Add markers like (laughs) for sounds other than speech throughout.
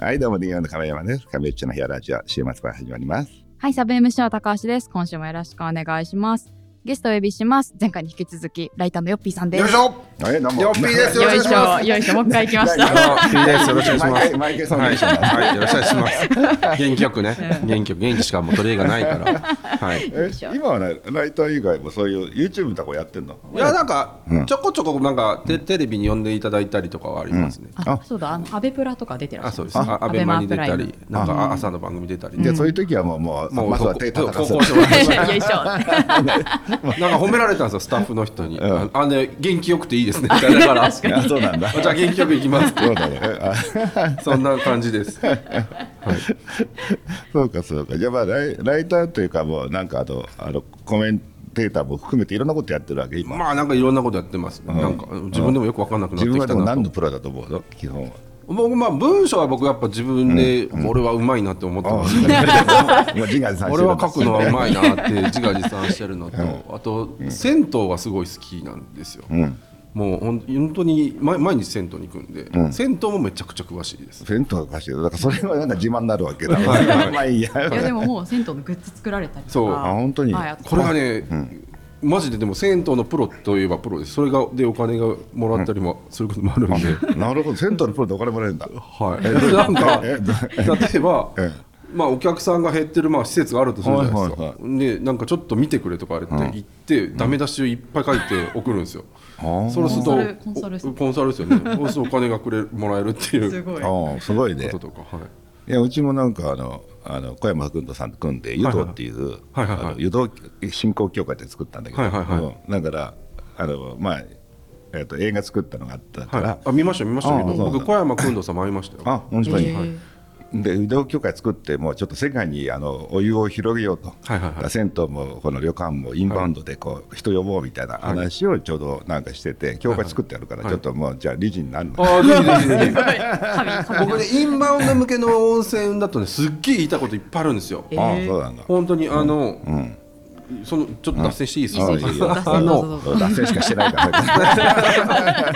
はい、どうも、電話の亀山です。亀っちの部屋ラジオ、週末から始まります。はい、サブ MC は高橋です。今週もよろしくお願いします。ゲストをお呼びします。前回に引き続き、ライターのヨッピーさんです。よいしょはい、どうも。よっぴーですよいししくお願いしますょ、よいしょ、もう一回行きました。ピーですよろしくお願いします毎回毎回そうはい、よろしくお願いします。元気よくね、元気よく、元気しかもう取り柄がないから。はい。え今はね、ライター以外もそういう YouTube とかやってんの？いや、なんかうん、ちょこちょこ、なんか、テテレビに呼んでいただいたりとかはありますね。あ、そうだ、あの、アベプラとか出てらっあ、しゃるそうです。あアベマに出たり、なんか、あ朝の番組出たり。じゃあそういう時はもう、もう、もうまずは手叩かせてよいしょ。(laughs) なんか褒められたんですよ、スタッフの人に。うんあ、ね、元気よくていいですね。だから。あそうなんだ。じゃあ元気よく行きます。そうだね。あ (laughs) そんな感じです。はい。そうか、そうか。じゃあまあライ、ライターというか、もうなんかあの、あのコメンテーターも含めていろんなことやってるわけ、今。まあ、なんかいろんなことやってますね。なんか、自分でもよく分かんなくなっ自分はでも何のプロだと思うの？基本は。僕まあ文章は僕やっぱ自分で俺はうまいなって思ってます、ねもう (laughs) 自画自賛して俺るは書くのはうまいなって自画自賛してるのと、あと銭湯はすごい好きなんですよ、うん。もう本当に毎毎日銭湯に行くんで、ん。銭湯もめちゃくちゃ詳しいです。銭湯が貸してる。だからそれはなんか自慢になるわけだ。まあいいや。いや、でももう銭湯のグッズ作られたりとそう。か。あ本当に。はいこれがね、マジででも銭湯のプロといえばプロです。それがでお金がもらったりもすることもあるんで、なるほど、銭湯のプロでお金もらえるんだ。はい、なんか (laughs) 例えば、えまあ、お客さんが減ってるまあ施設があるとするじゃないですか、はいはいでなんかちょっと見てくれとか言われて、行ってダメ出しをいっぱい書いて送るんですよ、あ。ーそうするとコンサルコンサルですねおコンサルですよね。そうするとお金がくれもらえるっていう。こすごい。ああ、すごいね。ととか、はい。いやうちもなんかあのあの小山君とさんと組んで湯道っていうはいはいはい。あの湯道振興協会って作ったんだけど、はいはいはい。うん。だからあのまあえっと映画作ったのがあったから、はい、あ見ました見ましたけ僕小山君堂さんも会いましたよ。あ本当に、へーで湯道協会作ってもうちょっと世界にあのお湯を広げようと、はいはいはい。銭湯もこの旅館もインバウンドでこう、人呼ぼうみたいな話をちょうどなんかしてて、協会作ってやるから、ちょっともうじゃあ理事になるの、ああぜひぜひぜひ神神僕ねインバウンド向けの温泉だとねすっげえ言いたいこといっぱいあるんですよ。えーああそうなんだ、本当にあの、うん、そのちょっと脱線していいですか、うんいいよ脱線しかしてないから。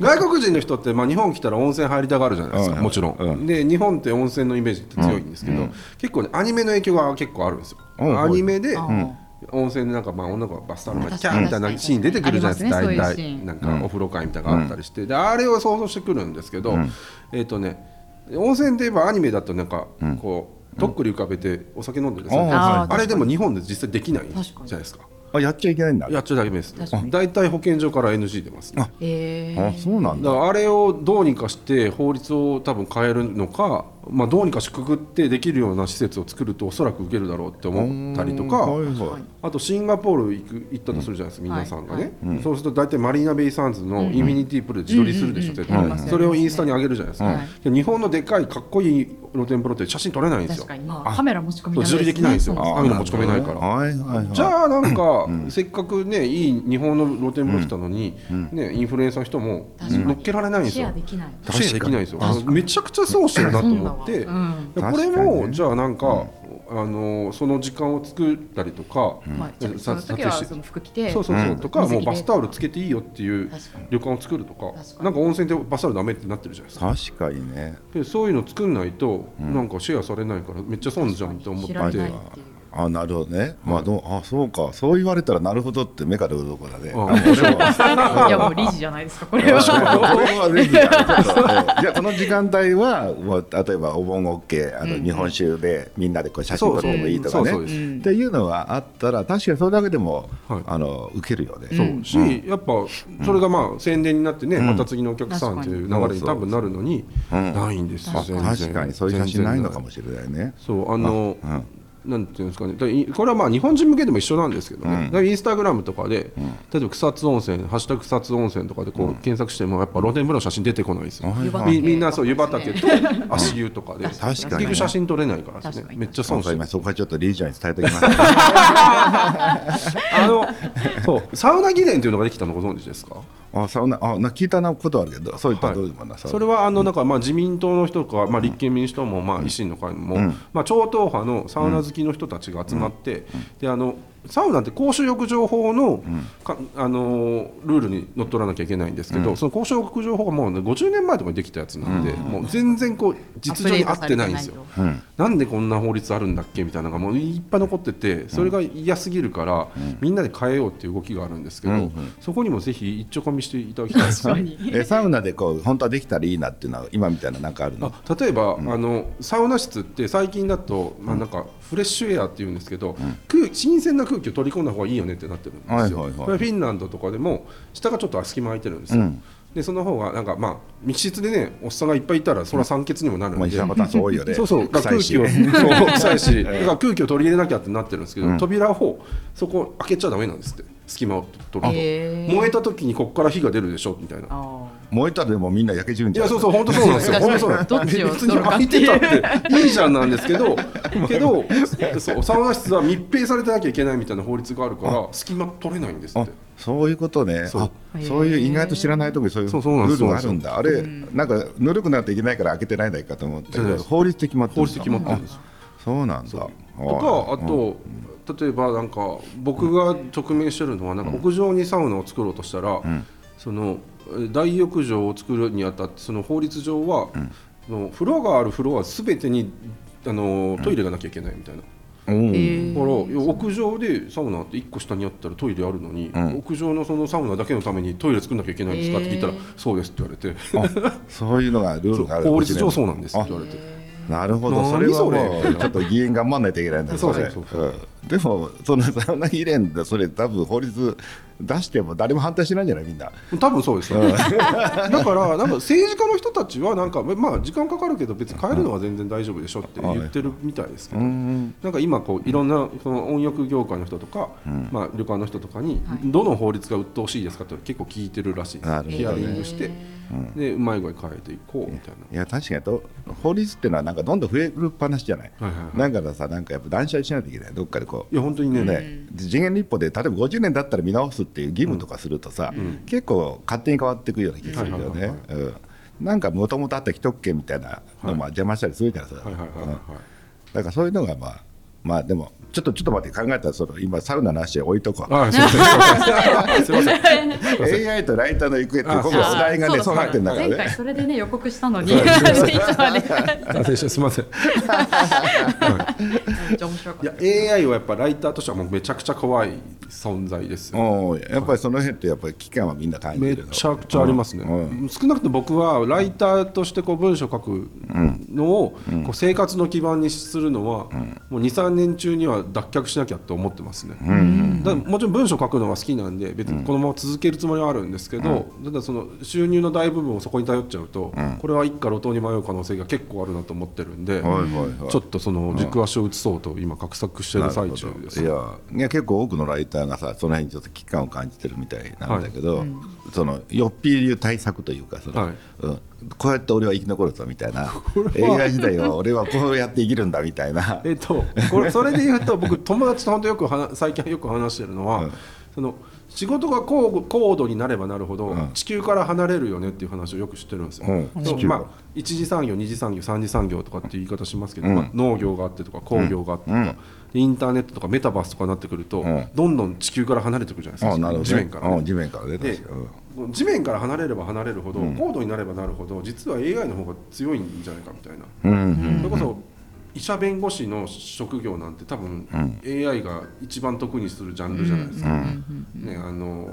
外国人の人って、まあ、日本来たら温泉入りたがるじゃないですか、うん。もちろん、うん。で日本って温泉のイメージって強いんですけど、結構ねアニメの影響が結構あるんですよ、うん。アニメで、うん。温泉でなんかまあ女の子がバスタオル巻いてキャーみたいなシーン出てくるじゃないですか。ねそういうシーン。体なんかお風呂会みたいなのがあったりして、であれを想像してくるんですけど、えっ、とね温泉といえばアニメだとなんかこう、とっくり浮かべてお酒飲んでるんですよあれでも日本で実際できないじゃないですか。あやっちゃいけないんだ。やっちゃダメです。大体保健所から NG 出ますね。あ。えー。そうなんだ。だからあれをどうにかして法律を多分変えるのか、まあ、どうにかしくぐってできるような施設を作るとおそらく受けるだろうって思ったりとかはいはい。あとシンガポール行く行ったとするじゃないですか、皆さんがね、はい。そうすると大体マリーナ・ベイ・サンズのインフィニティプールで自撮りするでしょ、絶対、うん。うんうんそれをインスタに上げるじゃないですか、はい。で日本のでかいかっこいい露天風呂って写真撮れないんですよ。確かに、まあ、カメラ持ち込みそう自撮りできないんですよ。そうああいうの持ち込めないから。はい。はい。はい。じゃあなんか、せっかくねいい日本の露天風呂来たのに、ね、インフルエンサーの人も乗っけられないんですよ。シェア。できない。シェアできないんですよ。あのめちゃくちゃ損してるなと思って、うん。でこれも、ね。じゃあなんか、あのその時間を作ったりとか、まあ、じゃあその時はその服着てそうそうそう、とかもうバスタオルつけていいよっていう旅館を作るとかなんか温泉でバスタオルダメってなってるじゃないですか。確かにね。でそういうの作んないと、なんかシェアされないからめっちゃ損じゃんって思って。知らないっていうあなるほどね。まあどうあそうか。そう言われたらなるほどって目から鱗だね。うん。あ面白い。(laughs) いやもう理事じゃないですかこれは。(laughs) じゃあこの時間帯はもう例えばお盆 OK あの日本酒でみんなでこう写真撮ってもいいとかね。っていうのはあったら確かにそれだけでもはい。あの受けるよね。そう。し、やっぱそれがまあ宣伝になってね、また次のお客さんっていう流れに多分なるのに、ないんですよ、確かに。そういう写真ないのかもしれないね。そう。あのうんなんていうんですかね。これはまあ日本人向けでも一緒なんですけどね、だからインスタグラムとかで、例えば草津温泉「ハッシュタグ草津温泉」とかでこう検索してもやっぱ露天風呂の写真出てこないですよ、みみんなそう湯畑と足湯とかで。(laughs) 確かに結局写真撮れないからですね。めっちゃ損してそこはちょっと理事長に伝えておきます。(laughs) あのそう。サウナ議連というのができたのご存知ですか？あサウナあな聞いたなことあるけどそういったらどういうものなそれはあのなんかまあ自民党の人とか、まあ、立憲民主党もまあ維新の会も、まあ、超党派のサウナ好きの人たちが集まって、であのサウナって公衆浴場法の,、かあのールールにのっとらなきゃいけないんですけど、その公衆浴場法がもう、ね、50年前とかにできたやつなんで、もう全然こう実情に合ってないんですよ。うん。なんでこんな法律あるんだっけみたいなのがもういっぱい残っててそれが嫌すぎるから、みんなで変えようっていう動きがあるんですけど、そこにもぜひ一丁込みしていただきたいですね。(laughs) えサウナでこう本当はできたらいいなっていうのは今みたいななんかあるの？あ例えば、あのサウナ室って最近だと、まあ、なんかフレッシュエアっていうんですけど、空新鮮な空気を取り込んだ方がいいよねってなってるんですよ、はいはいはい。これフィンランドとかでも下がちょっと隙間空いてるんですよ、うん。でその方がなんかまあ密室でねおっさんがいっぱいいたらそれは酸欠にもなるんで、まあ二酸化炭素多いよね。そうそう、だから空気を、(laughs) 臭いしそう臭いし、だから空気を取り入れなきゃってなってるんですけど、扉をそこ開けちゃダメなんですって、隙間を取ると、燃えた時にここから火が出るでしょみたいな。あ燃えたらでもみんな焼けちゃうんじゃない？いやそうそう本当そうなんですよ。本当そう。なんです別に開いてたっていいじゃんなんですけど、けどそうサウナ室は密閉されてなきゃいけないみたいな法律があるから隙間取れないんですっあて。そういうことね。そう。あそういう意外と知らないとこにそういうルールがあるんだ。あれなんかぬるくなっていけないから開けてないんだかと思ったけじゃないですど法律で決まってるんだ。法律で決まってるんですそうなんだ。とかあ。と、例えばなんか僕が直面してるのはなんか屋上にサウナを作ろうとしたら、そのえ大浴場を作るにあたってその法律上は、その風呂がある風呂はすべてにあのトイレがなきゃいけないみたいな。うだから屋上でサウナって1個下にあったらトイレあるのに、ん。屋上のそのサウナだけのためにトイレ作んなきゃいけないんですかって聞いたら、そうですって言われて。あそういうのがルールがある。法律上そうなんですってあ言われて。なるほど。何それはもそれ？うちょっと議員頑張んないといけないんだ。そうれそう。そううんでもそのサウナ議連でそれ多分法律出しても誰も反対しないんじゃないみんな。多分そうですよ、(laughs) ね、だからなんか政治家の人たちはなんかまあ時間かかるけど別に変えるのは全然大丈夫でしょって言ってるみたいですけど、うん。なんか今こういろんなその温浴業界の人とか、まあ、旅館の人とかにはい。どの法律が鬱陶しいですかって結構聞いてるらしいです、ヒアリングして、でうまい具合変えていこうみたいな。いや確かにと法律っていうのはなんかどんどん増えるっぱなしじゃない、はいはいはい。だからさなんかやっぱ断捨離しないといけない。どっかでこういや本当にね。ね、次元立法で例えば50年だったら見直すっていう義務とかするとさ、結構勝手に変わっていくような気がするよはいはいね。うん。なんかもともとあった既得権みたいなのも邪魔したりするか。らさ、はいはいはいはい。うん。だからそういうのがまあまあでもちょっとちょっと待って考えたらその今サウナの話で置いとこう。あ (laughs) すいません。すいません。すいません。AI とライターの行方ってあ今度お題がねそそううなってんだから前回ね。それでね予告したのに。す。(laughs) みません。めっちゃ面白かったいや AI はやっぱライターとしてはもうめちゃくちゃ怖い存在ですよやっぱりその辺ってやっぱり危機感はみんな感じめるの？ちゃくちゃありますね、うん。少なくとも僕はライターとしてこう文章書くのをこう生活の基盤にするのはもう23年中には脱却しなきゃって思ってますね、だからもちろん文章書くのは好きなんで別にこのまま続けるつもりはあるんですけど、ただその収入の大部分をそこに頼っちゃうと、これは一家路頭に迷う可能性が結構あるなと思ってるんで、はいはいはい。ちょっとその軸足を移そうと今画策してる最中です。いやいや結構多くのライターがさその辺にちょっと危機感を感じてるみたいなんだけど、そのよっぴー流対策というかその、はい。うん、こうやって俺は生き残るぞみたいな。AI 時代は俺はこうやって生きるんだみたいな。えっと、これそれで言うと僕友達と本当よく話最近よく話してるのは、うん。その仕事が高高度になればなるほど、ん。地球から離れるよねっていう話をよく知ってるんですよ。うん。まあ、一次産業二次産業三次産業とかっていう言い方しますけど、うん。まあ、農業があってとか工業があってとか、インターネットとかメタバースとかになってくると、ん。どんどん地球から離れてくるじゃないですか、あなるほど、ね、地面からね、うん地面からね地面から離れれば離れるほど、高度になればなるほど実は AI の方が強いんじゃないかみたいな。うんうん。それこそ医者弁護士の職業なんて多分 AI が一番得にするジャンルじゃないですか。ねあの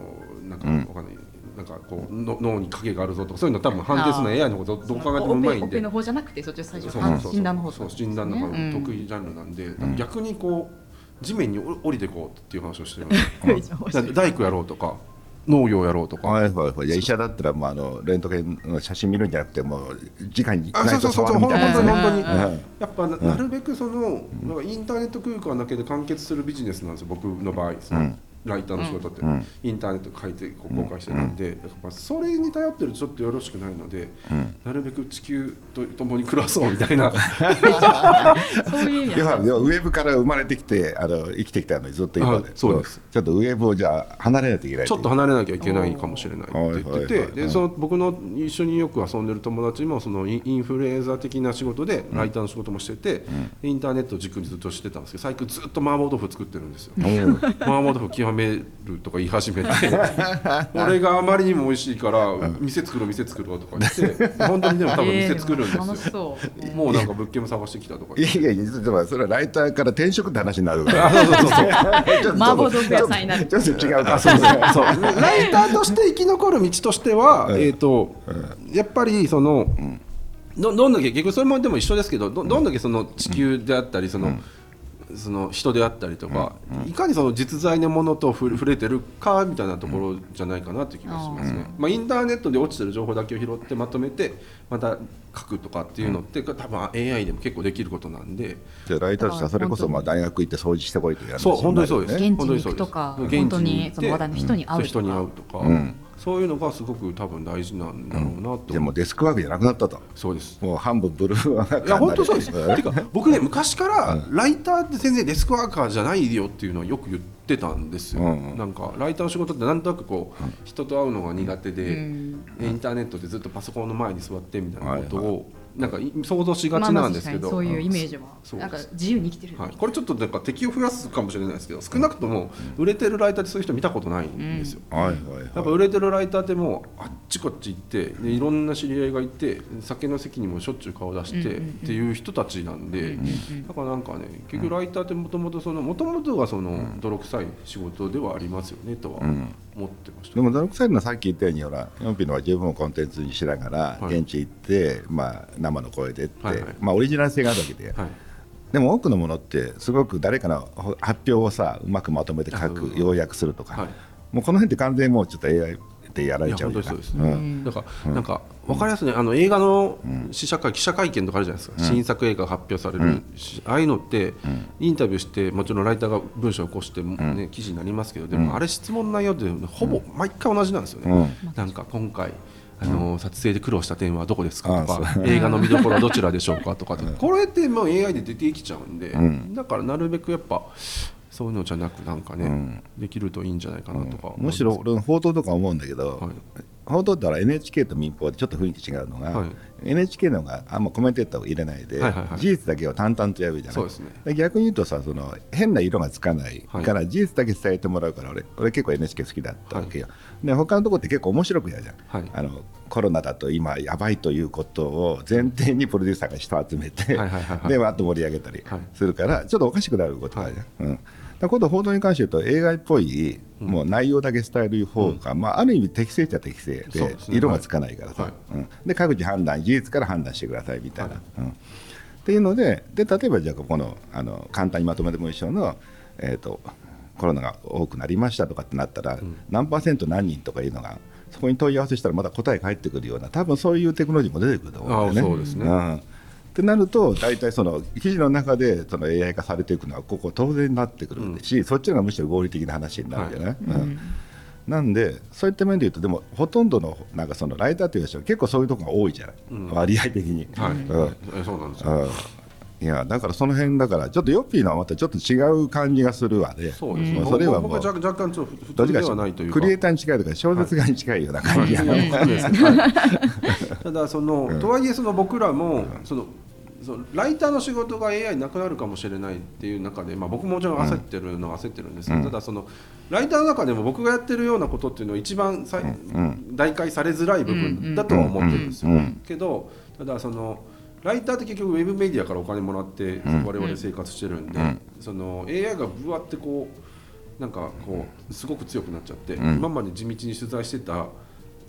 なんかわかんない。なんかこうの脳に影があるぞとかそういうの多分判定するのは AI の方がどどう考えてもうまいんで。オペの方じゃなくてそっちの最初そう。そうそう診断の方そう診断の方が得意ジャンルなんで、逆にこう地面に降降りていこうっていう話をしてるん。(laughs) で大工やろうとか農業やろうとか。はいはいはい。いや医者だったら、まあ、あのレントゲンの写真見るんじゃなくてもう直にあ内そうそうそうそう本当に本当に、うんやっぱな,、なるべくそのなんかインターネット空間だけで完結するビジネスなんですよ僕の場合、そのライターの仕事って、インターネット書いてこう公開してるんで、やっぱそれに頼ってるとちょっとよろしくないので、なるべく地球と共に暮らそうみたいな。(laughs) そういうウェブから生まれてきてあの生きてきたのにずっと今まで、はいそうです。ちょっとウェブをじゃあ離れないといけない。ちょっと離れなきゃいけないかもしれないって言っててはいでその僕の一緒によく遊んでる友達もそのインフルエンザー的な仕事でライターの仕事もしてて、インターネットを軸にずっとしてたんですけど最近ずっと麻婆豆腐作ってるんですよ。麻婆豆腐極めるとか言い始めて (laughs) 俺があまりにも美味しいから店作ろう店作ろうとか言って本当にでも多分店作るんですよ。もうなんか物件も探してきたとかいやいやちょっと待ってそれはライターから転職って話になるからあそうそうそう麻婆豆腐屋さんになるちょっと違うかそうそうそうライターとして生き残る道としては、えーとやっぱりその、どどんだけ結局それもでも一緒ですけどどどんだけその地球であったりその、その人であったりとか、いかにその実在のものと触触れてるかみたいなところじゃないかなって気がしますね、まあ、インターネットで落ちてる情報だけを拾ってまとめてまた書くとかっていうのって、多分 AI でも結構できることなんで。じゃあライターとしてはそれこそまあ大学行って掃除してこいという話そう本当にそうです、ね現地に行くとか本当にその話題の人に会うとか。人に会うとか、んそういうのがすごく多分大事なんだろうなと、でもデスクワークじゃなくなったと。そうです。もう半分ブルーワーカーにいや本当そうです。んてか僕ね昔からライターって全然デスクワーカーじゃないよっていうのはよく言ってたんですよ。うんうん。なんかライターの仕事ってなんとなくこう人と会うのが苦手で、インターネットでずっとパソコンの前に座ってみたいなことをなんかい想像しがちなんですけど、まあそういうイメージはそうなんか自由に生きてる、はい、これちょっとなんか敵を増やすかもしれないですけど少なくとも売れてるライターってそういう人見たことないんですよ。はいはいやっぱ売れてるライターってもうあっちこっち行ってでいろんな知り合いがいて酒の席にもしょっちゅう顔出してっていう人たちなんで、だからなんかね結局ライターってもともとそのもともとがその泥臭い仕事ではありますよねとは思ってました。でも泥臭いのはさっき言ったようにほらヨンピのは十分コンテンツにしながらはい。現地行って、まあ、生の声でって、はいはい。まあ、オリジナル性があるわけで、はい。でも多くのものってすごく誰かの発表をさうまくまとめて書く要約するとか、はい。もうこの辺って完全にもうちょっと AI でやらいやれちゃうじゃない本当にそうですね、だから、なんか分かりやすいね。あの映画の試写会記者会見とかあるじゃないですか、新作映画が発表されるし、ああいうのって、インタビューしてもちろんライターが文章を起こして、ね記事になりますけどでも、あれ質問内容ってほぼ毎回同じなんですよね、なんか今回あの撮影で苦労した点はどこですかとあか映画の見どころはどちらでしょうかとかって。これってもう AI で出てきちゃうんで、だからなるべくやっぱそういうのじゃなくなんかね、できるといいんじゃないかなとか思います。むしろ俺報道とか思うんだけど、はい。報道ってほら NHK と民放でちょっと雰囲気違うのが、はい。NHK の方があんまコメンテーターを入れないで、はいはいはい。事実だけを淡々とやるじゃない？ですね。で逆に言うとさその変な色がつかないはい。から事実だけ伝えてもらうから俺俺結構 NHK 好きだったわけよ、で他のとこって結構面白くやるじゃん、はい。あのコロナだと今やばいということを前提にプロデューサーが人を集めて、はいはいはいはい。でわっと盛り上げたりはい。するから、ちょっとおかしくなることがあるじゃん、うんだ今度報道に関して言うと AI っぽい、もう内容だけ伝える方が、まあ、ある意味適正っちゃ適正でね。色がつかないからさ、はい。うん、で各自判断事実から判断してくださいみたいな。うん。っていうのでで例えばじゃあここのあの簡単にまとめても一緒の、えー、とコロナが多くなりましたとかってなったら、何パーセント何人とかいうのがそこに問い合わせしたらまた答え返ってくるような多分そういうテクノロジーも出てくると思うんだよね。あそうですね。んってなると大体その記事の中でその AI 化されていくのはここ当然になってくるし、そっちがむしろ合理的な話になるじゃない、うん。なんでそういった面で言うとでもほとんどのなんかそのライターという人は結構そういうところが多いじゃない、割合的に。はい、うん。えそうなんですようん。いやだからその辺だからちょっとヨッピーのはまたちょっと違う感じがするわね。そうですね、もうそれはもう若若干ちょっとどっちかクリエイターに近いとか小説家に近いような感じやな、はい。はい (laughs) ただその、とはいえその僕らも、そのそのライターの仕事が AI なくなるかもしれないっていう中で、まあ、僕ももちろん焦ってるのは焦ってるんですけど、ただそのライターの中でも僕がやってるようなことっていうのは一番さい、代替されづらい部分だとは思ってるんですよ、けどただそのライターって結局ウェブメディアからお金もらって我々生活してるんで、その AI がぶわってこうなんかこうすごく強くなっちゃって、今まで地道に取材してた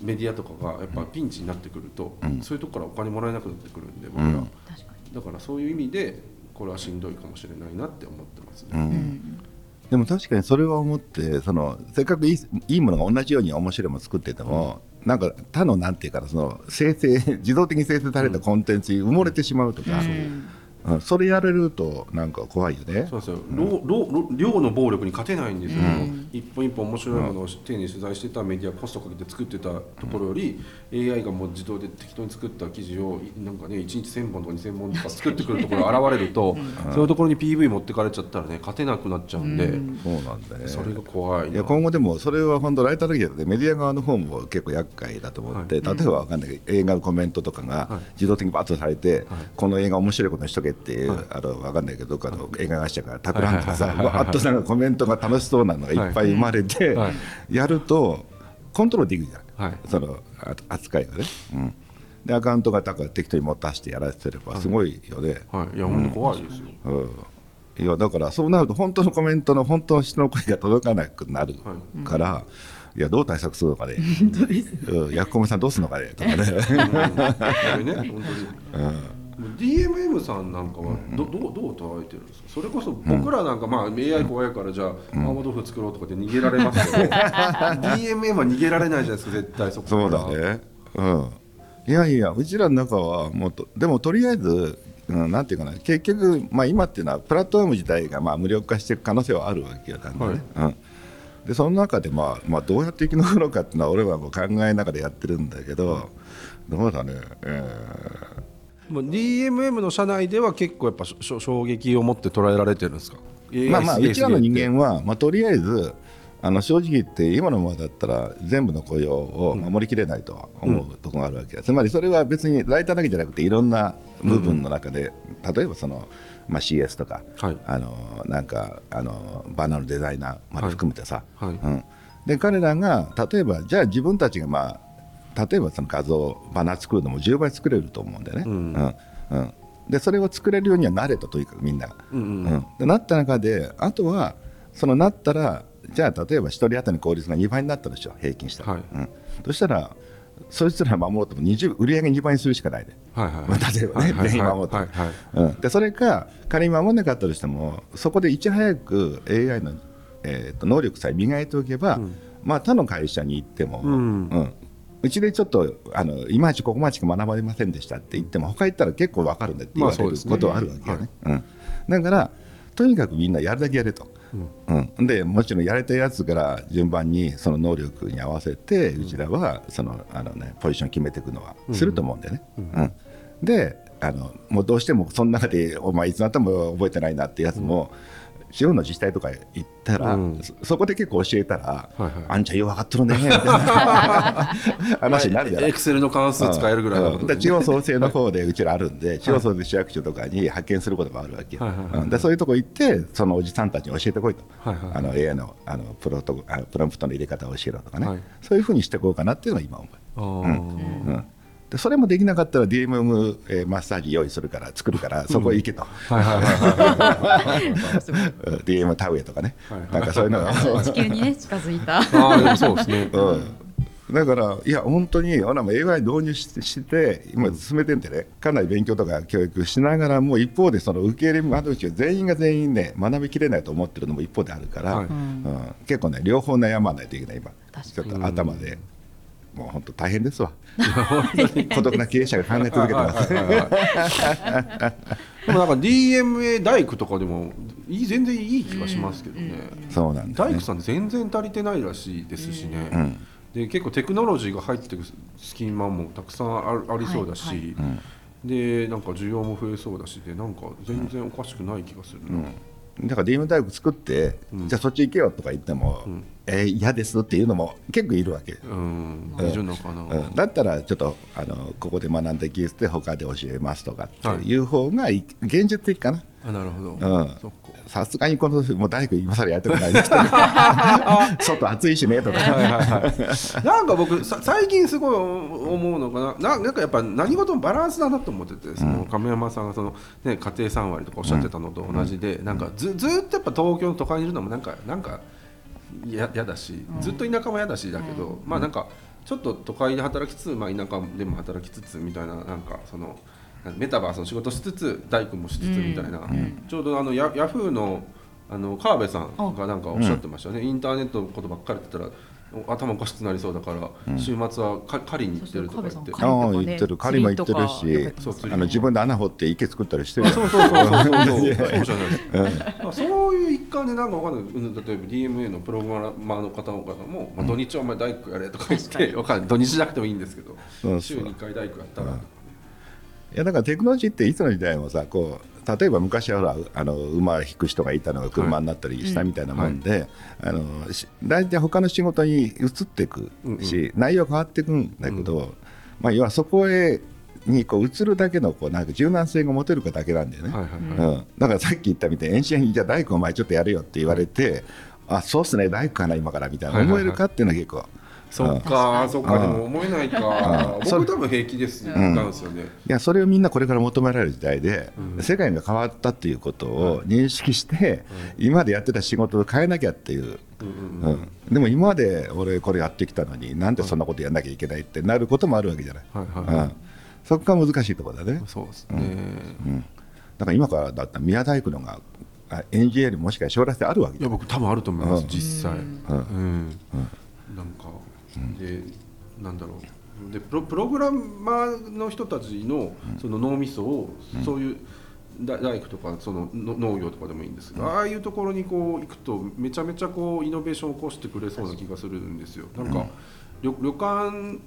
メディアとかがやっぱピンチになってくると、そういうとこからお金もらえなくなってくるんで僕ら、だからそういう意味でこれはしんどいかもしれないなって思ってますね。でも確かにそれは思ってそのせっかくいいいいものが同じように面白いものを作ってても、なんか他のなんていうかなその生成自動的に生成されたコンテンツに埋もれてしまうとか、うん、それやれるとなんか怖いよね。そうですよ、量の暴力に勝てないんですよ、一本一本面白いものを丁寧に取材してたメディアコストかけて作ってたところより、AI がもう自動で適当に作った記事をなんかね1日1000本とか2000本とか作ってくるところが現れると、そういうところに PV 持ってかれちゃったらね勝てなくなっちゃうんで、そうなんだね。それが怖いな。いや今後でもそれは本当ライターだけでメディア側の方も結構厄介だと思って、例えばわかんないけど映画のコメントとかが自動的にバッとされて、この映画面白いことにしとけっていう、あのわかんないけどどっかの映画会社から託らんとかさはいはいはいはいバッとなんかコメントが楽しそうなのがいっぱい生まれて、はい。やるとコントロールできるじゃない、はい。そのあ扱いがね。うん。でアカウントがだから適当に持たしてやらせてればすごいよね。はい、いや本当怖いですよ、うん、いやだからそうなると本当のコメントの本当の人の声が届かなくなるから、い、やどう対策するのかね、(laughs) うん、ヤクコメさんどうするのかね。とかね、これね本当に、DMM さんなんかはどどうどう捉えてるんですか？それこそ僕らなんか、まあ AI 怖いからじゃあ麻婆豆腐作ろうとかで逃げられますけど、(laughs) DMM は逃げられないじゃないですか絶対そこから。そうだね、うん、いやいやうちらの中はもうとでもとりあえず、うん、なんていうかな結局、まあ、今っていうのはプラットフォーム自体がまあ無料化していく可能性はあるわけよなんでね、うん。でその中で、まあまあ、どうやって生き残るのかっていうのは俺はもう考えながらやってるんだけど、どうだね、えもう DMM の社内では結構やっぱ衝撃を持って捉えられてるんですか？ーまあまあうちらの人間は、まあ、とりあえずあの正直言って今のままだったら全部の雇用を守りきれないとは思うところがあるわけ、つまりそれは別にライターだけじゃなくていろんな部分の中で、例えばその、まあ、CS とか、はい。あのなんかあのバナーのデザイナーまで含めてさ、はい。はい。うん、で彼らが例えばじゃあ自分たちがまあ例えばその画像バナー作るのも10倍作れると思うんだよね、うん。うん。でそれを作れるようにはなれととにかくみんな。が、うんうん。うん。でなった中であとはそのなったらじゃあ例えば1人当たりの効率が2倍になったでしょ平均したら、はい。うん、そしたらそいつら守ろうとも20売り上げ2倍にするしかないで、はいはい。まあ、例えばね、全員守ろうと、はいはい。うん、でそれか仮に守らなかったとしてもそこでいち早く AI の、えーと能力さえ磨いておけば、まあ、他の会社に行っても、うん。うんうちでちょっとあのいまいちここまでしか学ばれませんでしたって言っても他行ったら結構わかるんだって言われることはあるわけよね。うん、だからとにかくみんなやるだけやれと、うん。でもちろんやれたやつから順番にその能力に合わせてうちらはそのあの、ね、ポジション決めていくのはすると思うんだよね。うん。であのもうどうしてもその中でお前いつになっても覚えてないなってやつも、地方の自治体とか行ったら、うん。そそこで結構教えたら、はいはいあんちゃんよう分かっとるねみたいな (laughs) 話になるじゃない。エクセルの関数使えるぐらいの。ことうん。で地方創生の方でうちらあるんで、(laughs) 地方創生市役所とかに派遣することがあるわけよ、はいはいでそういうとこ行って、そのおじさんたちに教えてこいと、はいはいあの AI のあのプロトあのプロンプトの入れ方を教えろとかね、はい。そういうふうにしていこうかなっていうのが今思う。あー。うんでそれもできなかったら DMM、えーマッサージ用意するから作るからそこへ行けと、DM タウエとかね、はいはいなんかそういうのが地球にね近づいたあーでもそうですねうん、だから、いや、本当に、俺らも AI 導入しして、今、進めてんでね、かなり勉強とか教育しながらも、一方で、その受け入れ窓口を全員が全員ね、学びきれないと思ってるのも一方であるから、はいうん結構ね、両方悩まないといけない、今、確ちょっと頭で、もう本当、大変ですわ、(laughs) (laughs) 孤独な経営者が考え続けてます。(laughs) でもなんか DMA 大工とかでもいい全然いい気がしますけどね、そうなんね。大工さん全然足りてないらしいですしね、ん。で結構テクノロジーが入ってくる隙間もたくさんあるありそうだし、はい。はでなんか需要も増えそうだし。でなんか全然おかしくない気がするな、だから DM 大学作って、じゃあそっち行けよとか言っても、えー嫌ですっていうのも結構いるわけ。うん、いるのかな、うん。だったらちょっとあのここで学んだ技術で他で教えますとかっていう方がい現実的かな。あなるほど、うん。さすがにこのもう大工今更やってないですけど外暑いしねとか、はいはいはい、なんか僕さ最近すごい思うのかな。ななんかやっぱ何事もバランスだなと思っててその亀山さんがその、ね、家庭3割とかおっしゃってたのと同じで、なんかずずっとやっぱ東京の都会にいるのもなんかなんかや嫌だしずっと田舎も嫌だしだけど、まあなんかちょっと都会で働きつつ、まあ、田舎でも働きつつみたいななんかそのメタバースの仕事しつつ大工もしつつみたいな、ちょうどあのヤヤフーのあの川辺さんがなんかおっしゃってましたね、インターネットのことばっかり言ってたら頭おかしくなりそうだから、週末はか狩りに行ってるとか言って。そうそうああ狩りとかね言ってる。狩りも行ってるしあの自分で穴掘って池作ったりしてる。よそうそうそうそう。(laughs) そうそうそうじゃないですかそういう一環でなんかわかんない。うん例えば DMA のプログラマーの方々も、まあ、土日はお前大工やれとか言ってわかんない。土日じゃなくてもいいんですけどそうそう。週に1回大工やったらとかね。いやだからテクノロジーっていつの時代もさこう例えば昔はほらあの馬引く人がいたのが車になったりしたみたいなもんで、あのし大体他の仕事に移っていくし、内容変わっていくんだけど、まあ、要はそこへにこう移るだけのこうなんか柔軟性が持てるかだけなんだよね、はいはいはい。うん、だからさっき言ったみたいに、エンシェンじゃあ大工お前ちょっとやるよって言われて、あそうっすね、大工かな、今からみたいな、はいはいはい。思えるかっていうのは結構。そっかそっかでも思えないか。それ僕多分平気ですなんですよね。いやそれをみんなこれから求められる時代で、世界が変わったっていうことを認識して、今までやってた仕事を変えなきゃっていう、うんでも今まで俺これやってきたのになんでそんなことやんなきゃいけないってなることもあるわけじゃない、そこが難しいところだね、そうですね。だから今からだったら宮大工のがあエンジニアよりもしかしたら将来性あるわけい。や僕多分あると思います、うん。実際、ん。うん。なんか、でなんだろう。でプロプログラマーの人たちのその脳みそを、そういう大大工とかそのの農業とかでもいいんですが、ああいうところにこう行くとめちゃめちゃこうイノベーションを起こしてくれそうな気がするんですよ。なんか、旅旅館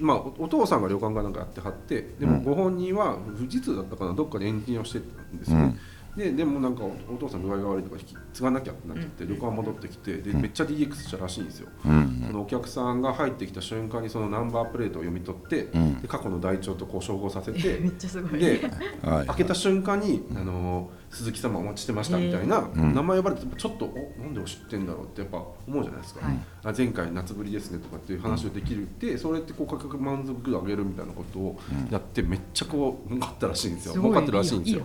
まあ、おお父さんが旅館がなんかやってはってでもご本人は富士通だったかなどっかでエンジニアをしてたんですよね、ででもなんかおお父さん具合が悪いとか引き継がなきゃってなっちゃって、旅館戻ってきてでめっちゃ DX したらしいんですよ、うんそのお客さんが入ってきた瞬間にそのナンバープレートを読み取って、ん。で過去の台帳とこう照合させて (laughs) めっちゃすごい。ではい開けた瞬間に、あの鈴木様お待ちしてましたみたいな、ん。名前呼ばれてちょっとおなんで知ってんだろうってやっぱ思うじゃないですか、はいあ前回夏ぶりですねとかっていう話をできるって、それってこう価格満足度上げるみたいなことをやってめっちゃこう儲かったらしいんですよ。儲かってるらしいんですよ。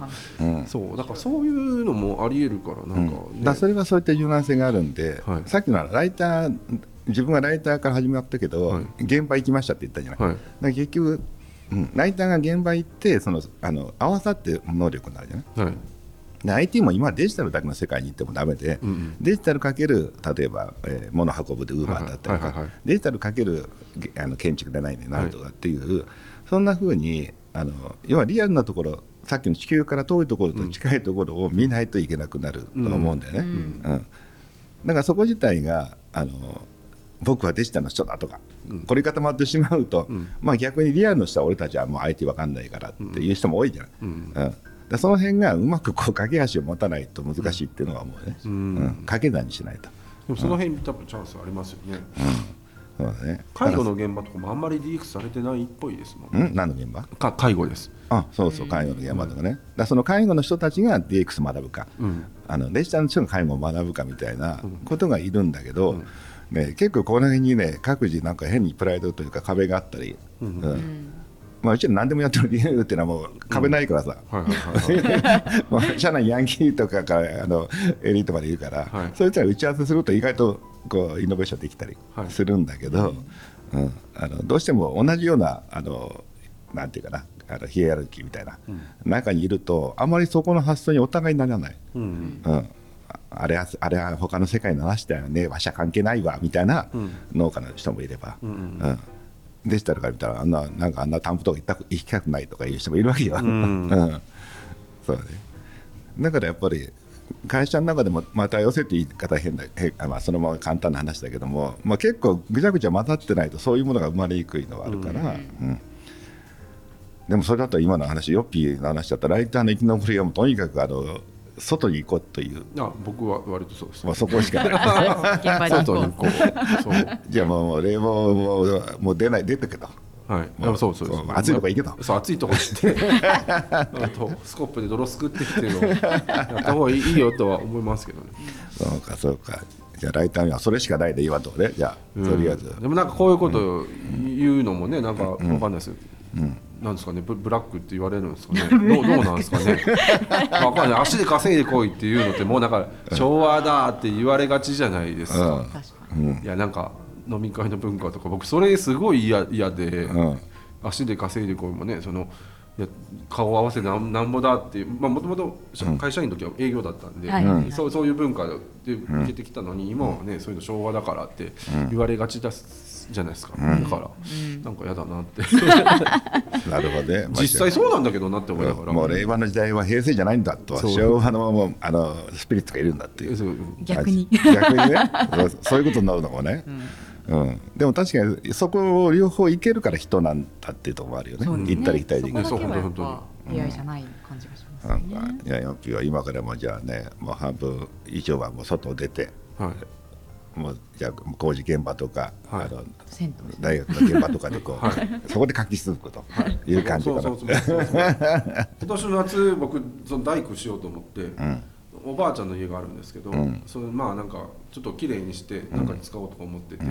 そう。だからそういうのもありえるからなんか、ね。だからそれはそういった柔軟性があるんで、はい。さっきのライター自分はライターから始まったけど、はい。現場行きましたって言ったじゃない、はい。だから結局、うん、ライターが現場行ってそのあの合わさって能力になるじゃない。はいで IT も今はデジタルだけの世界に行ってもダメで、うんうん。デジタルかける例えば、えー物運ぶでウーバーだったりとかはいはいはいはいデジタルかけるげあの建築でないねなんとかっていう、そんな風にあの要はリアルなところさっきの地球から遠いところと近いところを見ないといけなくなると思うんだよね。うんうん。だからそこ自体があの僕はデジタルの人だとか、凝り固まってしまうと、ん。まあ、逆にリアルの人は俺たちはもう IT わかんないからっていう人も多いじゃない。うん。うん、だその辺がうまくこう架け橋を持たないと難しいっていうのは思うね、ううん。ん掛け算にしないと、でもその辺多分チャンスありますよね、そうだね、介護の現場とかもあんまり DX されてないっぽいですもんね。うん。何の現場？か介護です。あそうそう介護の現場とかね、だからその介護の人たちが DX 学ぶか、うん。あのデジタルの人が介護を学ぶかみたいなことがいるんだけど、ね、結構この辺にね各自なんか変にプライドというか壁があったり、うんまあ、うちら何でもやってる理由っていうのはもう壁ないからさ、はいはいはいはい。(laughs) まあ社内ヤンキーとかからあのエリートまでいるから、はい。そいつら打ち合わせすると意外とこうイノベーションできたりはい。するんだけど、うん。あのどうしても同じようなあのなんていうかなあのヒエラルキーみたいな、中にいるとあまりそこの発想にお互いにならない。うんうん。ああれはあれは他の世界の話だよね、わしゃ関係ないわみたいな農家の人もいれば、うん。うんデジタルから見たらあんななんかあんな担保とか行った行きたくないとかいう人もいるわけよ。んうん。そうね。だからやっぱり会社の中でもまた寄せって言い方変だ、へあまあ、そのまま簡単な話だけども、まあ、結構ぐちゃぐちゃ混ざってないとそういうものが生まれにくいのはあるから、うん。でもそれだと今の話ヨッピーの話だったらライターの生き残りはもうとにかくあの外に行こうという、あ僕は割とそうですまあ、そこしか。(laughs) ない。外に行こう。そう。じゃあもう冷房もうもう出ない。出てけと。はい、もうそうそう。そう。暑いとこ行けと。そう暑いとこ行って。あ (laughs) とスコップで泥すくってきてるのやった方がいいよとは思いますけどね、そうかそうか。じゃあライターにはそれしかないで今のとね。じゃあうん。とりあえず。でもなんかこういうことを言うのもねなんかわかんないですよ、なんですかねブブラックって言われるんですかね。(laughs) どうどうなんですかね。わかんない。足で稼いでこいっていうのってもうなんか昭和だって言われがちじゃないですか、うん。確かいやなんか飲み会の文化とか僕それすごい嫌嫌で、うん。足で稼いでこいもねそのいや顔合わせなんなんぼだっていうもともと会社員の時は営業だったんで、はい。うん。そうそういう文化で受けてきたのに、今はねそういうの昭和だからって言われがちだすじゃないですか、だから、なんか嫌だなって。(laughs) なるほどね。(laughs) まあ実際そうなんだけどなって思いながら。もう令和の時代は平成じゃないんだとそう。昭和のもうあのスピリッツがいるんだっていう。逆に。逆にね。(laughs) そうそういうことになるのもね、うん。でも確かにそこを両方いけるから人なんだっていうところもあるよね。そうですね。行ったり来たりで。きるそこだけはやっそうぱ出会いじゃない感じがしますなんねかいや今からもじゃあねもう半分以上はもう外出てはいもうじゃあ工事現場とか、はい。あの大学の現場とかでこう、(laughs) そこで活気続くという感じかな。今年の夏僕その大工しようと思って、おばあちゃんの家があるんですけど、それまあなんかちょっと綺麗にしてなんかに使おうとか思ってて、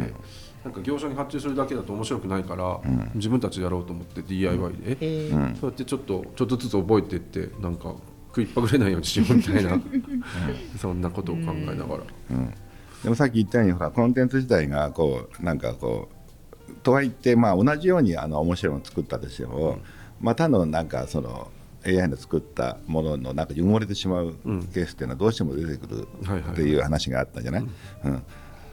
なんか業者に発注するだけだと面白くないから、自分たちでやろうと思って DIY で、えー。そうやってちょっとちょっとずつ覚えていってなんか食いっぱぐれないようにしようみたいな (laughs) そんなことを考えながら、でもさっき言ったようにほらコンテンツ自体がこうなんかこうとはいってまあ同じようにあの面白いものを作ったとしても、またのなんかその AI の作ったものの中に埋もれてしまうケースっていうのはどうしても出てくるっていう話があったじゃない、うん。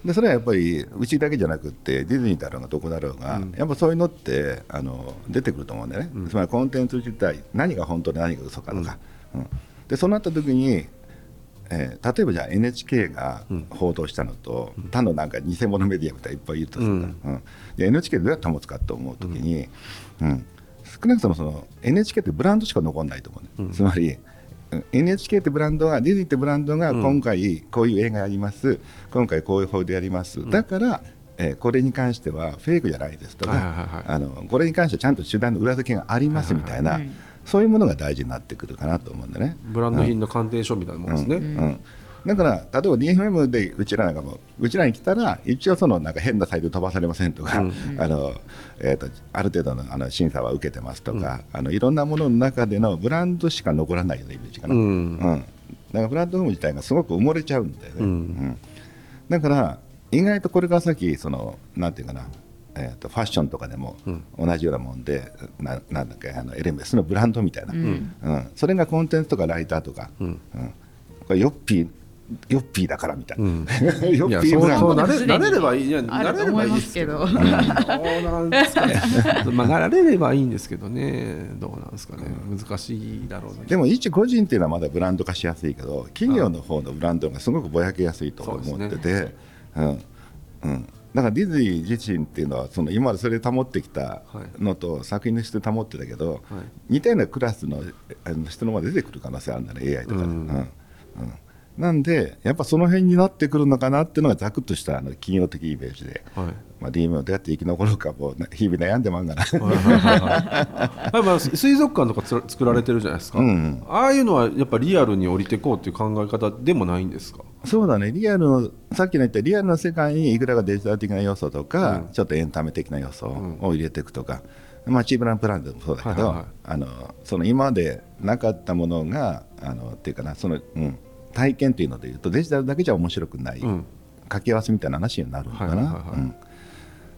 でそれはやっぱりうちだけじゃなくってディズニーだろうがどこだろうが、やっぱそういうのってあの出てくると思うんだよね、つまりコンテンツ自体何が本当で何が嘘かとか、うん。でそうなった時にえー例えばじゃあ NHK が報道したのと、他のなんか偽物メディアみたいないっぱいいるとするから、うん。で NHK どうやって保つかと思うときに、うん。少なくともその NHK ってブランドしか残らないと思うね、つまりうん NHK ってブランドがディズニーってブランドが今回こういう映画やります、今回こういう報道やります、だから、えーこれに関してはフェイクじゃないですとか、はいはいはいはい。あのこれに関してはちゃんと手段の裏付けがありますみたいな、そういうものが大事になってくるかなと思うんだね。ブランド品の鑑定書みたいなもんですね、うん、だから例えば DFM でうちらなん。かもうちらに来たら一応そのなん。か変なサイト飛ばされません。とか、あのえー、とある程度のあの審査は受けてますとか、あのいろん。なものの中でのブランドしか残らないようなイメージかな、うん。うん。だからプラットフォーム自体がすごく埋もれちゃうん。だよね、うん。だから意外とこれから先そのなん。ていうかなえー、とファッションとかでも同じようなもんで、ななんだっけあのエレメスのブランドみたいな、うん。それがコンテンツとかライターとか、うん。これヨッピーヨッピーだからみたいな、(laughs) ヨいッやそうピーブランド。なれれればいいいやれればいいると思いまけどですすけど。どうなん。ですかねまあなれればいいんですけどね。どうなんですかね。難しいだろうね。でも一個人っていうのはまだブランド化しやすいけど企業の方のブランドがすごくぼやけやすいと思ってて、うん。うん、だからディズニー自身っていうのはその今までそれで保ってきたのと作品の質で保ってたけど、似たようなクラスのあの人のまで出てくる可能性あるんだね AI とかで。うん。うん。なんでやっぱその辺になってくるのかなっていうのがざくっとしたあの企業的イメージで、はい。まあ、DM をどうやって生き残るかもう日々悩んでまんがな。はいまあ水族館とか作られてるじゃないですか、うん。うんああいうのはやっぱリアルに降りていこうっていう考え方でもないんですか？そうだね、リアルの、さっきの言ったリアルの世界にいくらかデジタル的な要素とか、ちょっとエンタメ的な要素を入れていくとか、まあ、チームランプランでもそうだけど、はいはいはい。あのその今までなかったものが、あのっていうかな、その、うん、体験というのでいうと、デジタルだけじゃ面白くない、うん。掛け合わせみたいな話になるのかな。はいはいはいはい。うん。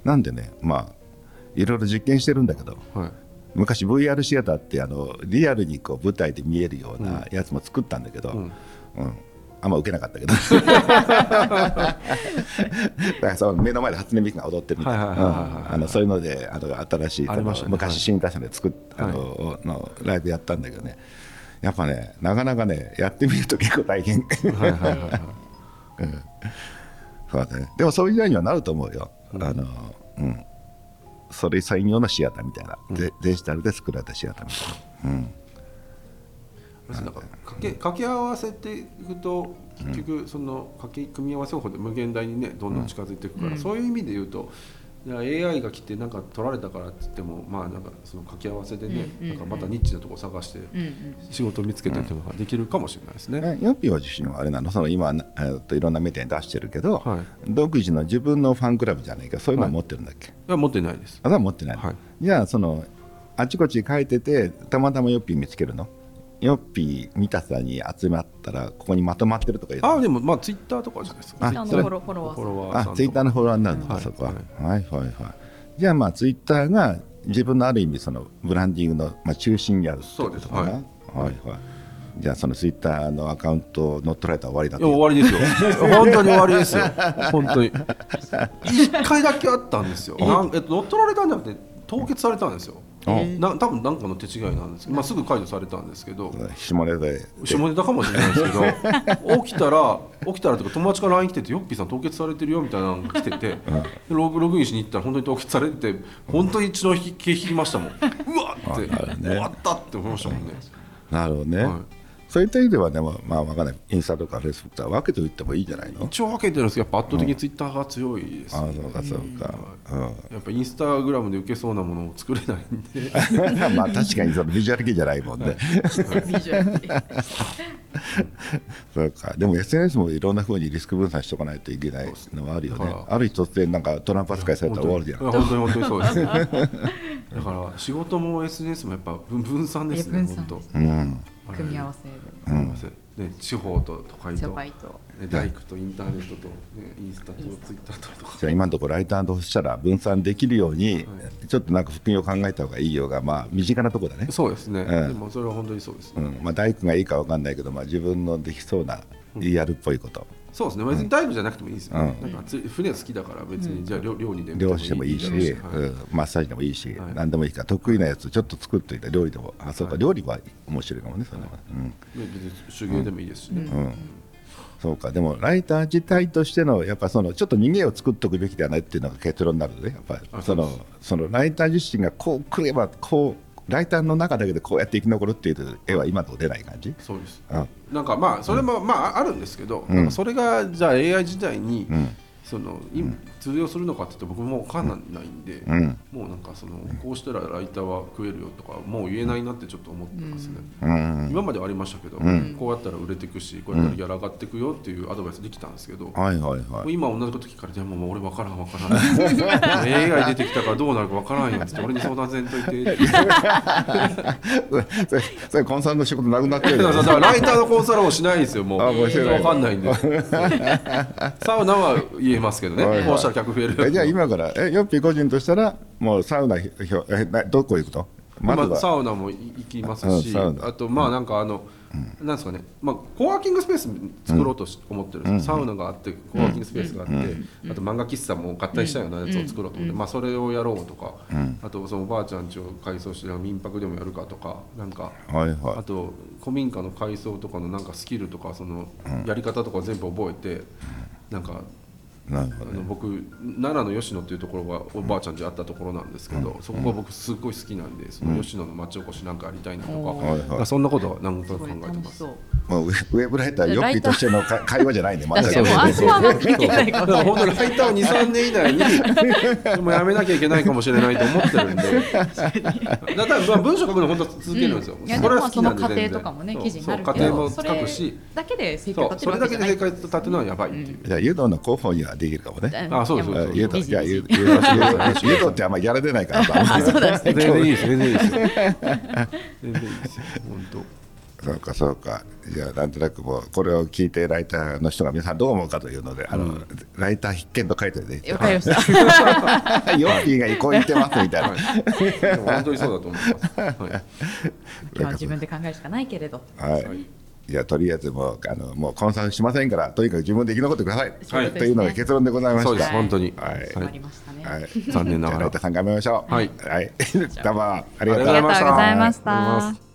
なんでね、まあ、いろいろ実験してるんだけど、はい。昔 VR シアターってあのリアルにこう舞台で見えるようなやつも作ったんだけど、うんあんま受けなかったけど。(laughs) だからその目の前で初音ミクが踊ってるみたいな。そういうのであの新しいね。昔はい新達者で作っあの、のライブやったんだけどね。やっぱねなかなかねやってみると結構大変。はいはいはいはい。そうだね。でもそういう時代にはなると思うよ、あのうん。それ専用のシアターみたいな、デデジタルで作られたシアターみたいな、うんなんか掛け掛け合わせていくと結局その掛け組み合わせ方法で無限大にねどんどん近づいていくから、そういう意味で言うと AI が来てなんか取られたからって言ってもまあなんかその掛け合わせでね、なんかまたニッチなところ探して仕事を見つけてっていうのができるかもしれないですね。えヨッピーは自身はあれなの？その今、えーっといろんなメディアに出してるけど、はい。独自の自分のファンクラブじゃないか。そういうのは持ってるんだっけ、いや持ってないです。あ持ってないの、はい。じゃあそのあちこち書いててたまたまヨッピー見つけるの？ヨッピー見たさに集まったらここにまとまってるとか言あでもまあツイッターとかじゃないですか。あそれあのフォローフォロワーさんフォロワーさんツイッターのフォロワーになるのか、はいそこは、ははいはいはい。じゃあまあツイッターが自分のある意味そのブランディングの、まあ、中心にあるそうです。はい。はいはい。じゃあそのツイッターのアカウントを乗っ取られたら終わりだいや終わりですよ。(laughs) 本当に終わりですよ。本当に。一回だけあったんですよ。なん、えっと、乗っ取られたんじゃなくて凍結されたんですよな多分何かの手違いなんですけど、まあ、すぐ解除されたんですけど。下ネタで。下ネタかもしれないですけど (laughs) 起きたら起きたらとか友達から LINE 来てて「ヨッピーさん凍結されてるよ」みたいなのが来てて (laughs) でログログインしに行ったら本当に凍結されてて本当に一度引き引きましたもん。うわっって、終わったって思いましたもんね。なるほどね、はいそういった意味ではね、まあ、まあ、わかんない。インスタとかフェイスブックとは分けておいてもいいんじゃないの？一応分けてるんですけどやっぱ圧倒的にツイッターが強いです、ああねそうかそうか、うん。やっぱインスタグラムで受けそうなものを作れないんで。(laughs) まあ確かにそのビジュアル系じゃないもんね。ビジュアルでそうか。でも SNS もいろんなふうにリスク分散しとかないといけないのはあるよね。ある日突然なんかトランプ扱いされたら終わるじゃん。本当に本当にそうですね。(laughs) だから仕事も SNS もやっぱ分分散ですね本当。うん。組み合わせすみませ。んね地方と都会でと。大工とインターネットと、ね、インスタとツイッターと。とかじゃあ今のところライターとしたら分散できるように、ちょっとなんか副業考えた方がいいようがまあ身近なところだね。そうですね、うん。でもそれは本当にそうですね、うん。まあ大工がいいかわかんないけど、まあ自分のできそうなリアルっぽいこと。そうですね。別に大工じゃなくてもいいですよ、ね。うなんかつ船好きだから別にじゃあ漁漁にで漁師でもいいし、はい。うん。マッサージでもいいし、はい。何でもいいから得意なやつちょっと作っといて料理でもあそうか、料理は面白いかもねそれは、うん。ね別に手芸でもいいですしね、うん、そうか。でもライター自体としてのやっぱそのちょっと逃げを作っておくべきではないっていうのが結論になるのね。やっぱそのそのライター自身がこう来ればこうライターの中だけでこうやって生き残るっていう絵は今のと出ない感じ？そうです。あなんかまあそれもまああるんですけど、うん。それがじゃあ AI 時代に、ん。そのい通用するのかって言って僕も分かんないんで、うん。もうなんかそのこうしたらライターは食えるよとかもう言えないなってちょっと思ってますね、うん。今まではありましたけど、ん。こうやったら売れていくしこうやったらギャラ上がっていくよっていうアドバイスできたんですけど、はいはいもはい。う今同じこと聞かれてももう俺分からん分からん。(laughs) AI 出てきたからどうなるか分からんよって俺に相談せんといてってそれそれコンサルの仕事なくなってる (laughs) だよからライターのコンサルもしないんですよもう。分かんないんで。(laughs) サウナは言えますけどね、こうしたら客増える。じゃあ今からえヨッピー個人としたらもうサウナひひょえなどこ行くと？まずまあ、サはウナも行きますし、あとまあなんかあの、なんですかね、まあ、コワーキングスペース作ろうとし、思ってるんですよ。サウナがあってコワーキングスペースがあって、あと漫画喫茶も合体したようなやつを作ろうと思って、まあ、それをやろうとか、あとそのおばあちゃん家を改装して民泊でもやるかとかなんかはいはあと古民家の改装とかのなんかスキルとかそのやり方とかを全部覚えてなんかいなるほどあの僕奈良の吉野っていうところがおばあちゃん家あったところなんですけど、そこが僕すっごい好きなんでその吉野の町おこしなんかやりたいなとか、はいはい。まあそんなことは何となく考えてます。楽しそうもうウェウェブライターヨッピーとしてのか会話じゃないねまだ。確かにもうあそこはまだいけないかだもしれない。から本当にライターを23年以内にでもやめなきゃいけないかもしれないと思ってるんで。だからまあ文章書くの本当は続けるんですよ、いやでこれもまあそのは好きなんで過程全然。とかもねそう記事になるそうけどそ家庭も書くれし。だけそれだけでるわけじゃない生活立てるのはやばいっていう、じゃあ湯道の広報にはできるかもね。あそうですそうです。あ湯道ビジネスいや湯湯道湯道ってあんまりやられないからさ (laughs) あそうなんですね全然いいです全然いいです。よ (laughs) 全然いいですよ本当。そうかそうか。じゃあなんとなくもうこれを聞いてライターの人が皆さんどう思うかというのであの、ライター必見と書いておいてわかりました。(laughs) ヨッピーがこう言ってますみたいな、本当にそうだと思います。はい。今日は自分で考えるしかないけれど。はい。はいじゃあとりあえずもうあのもうコンサルしませんからとにかく自分で生き残ってください、はい。というのが結論でございました。そうです。本当に。はい。はい、残念ながら。じゃあライターさん頑張りましょう。はい。はい、どうもありがとうございました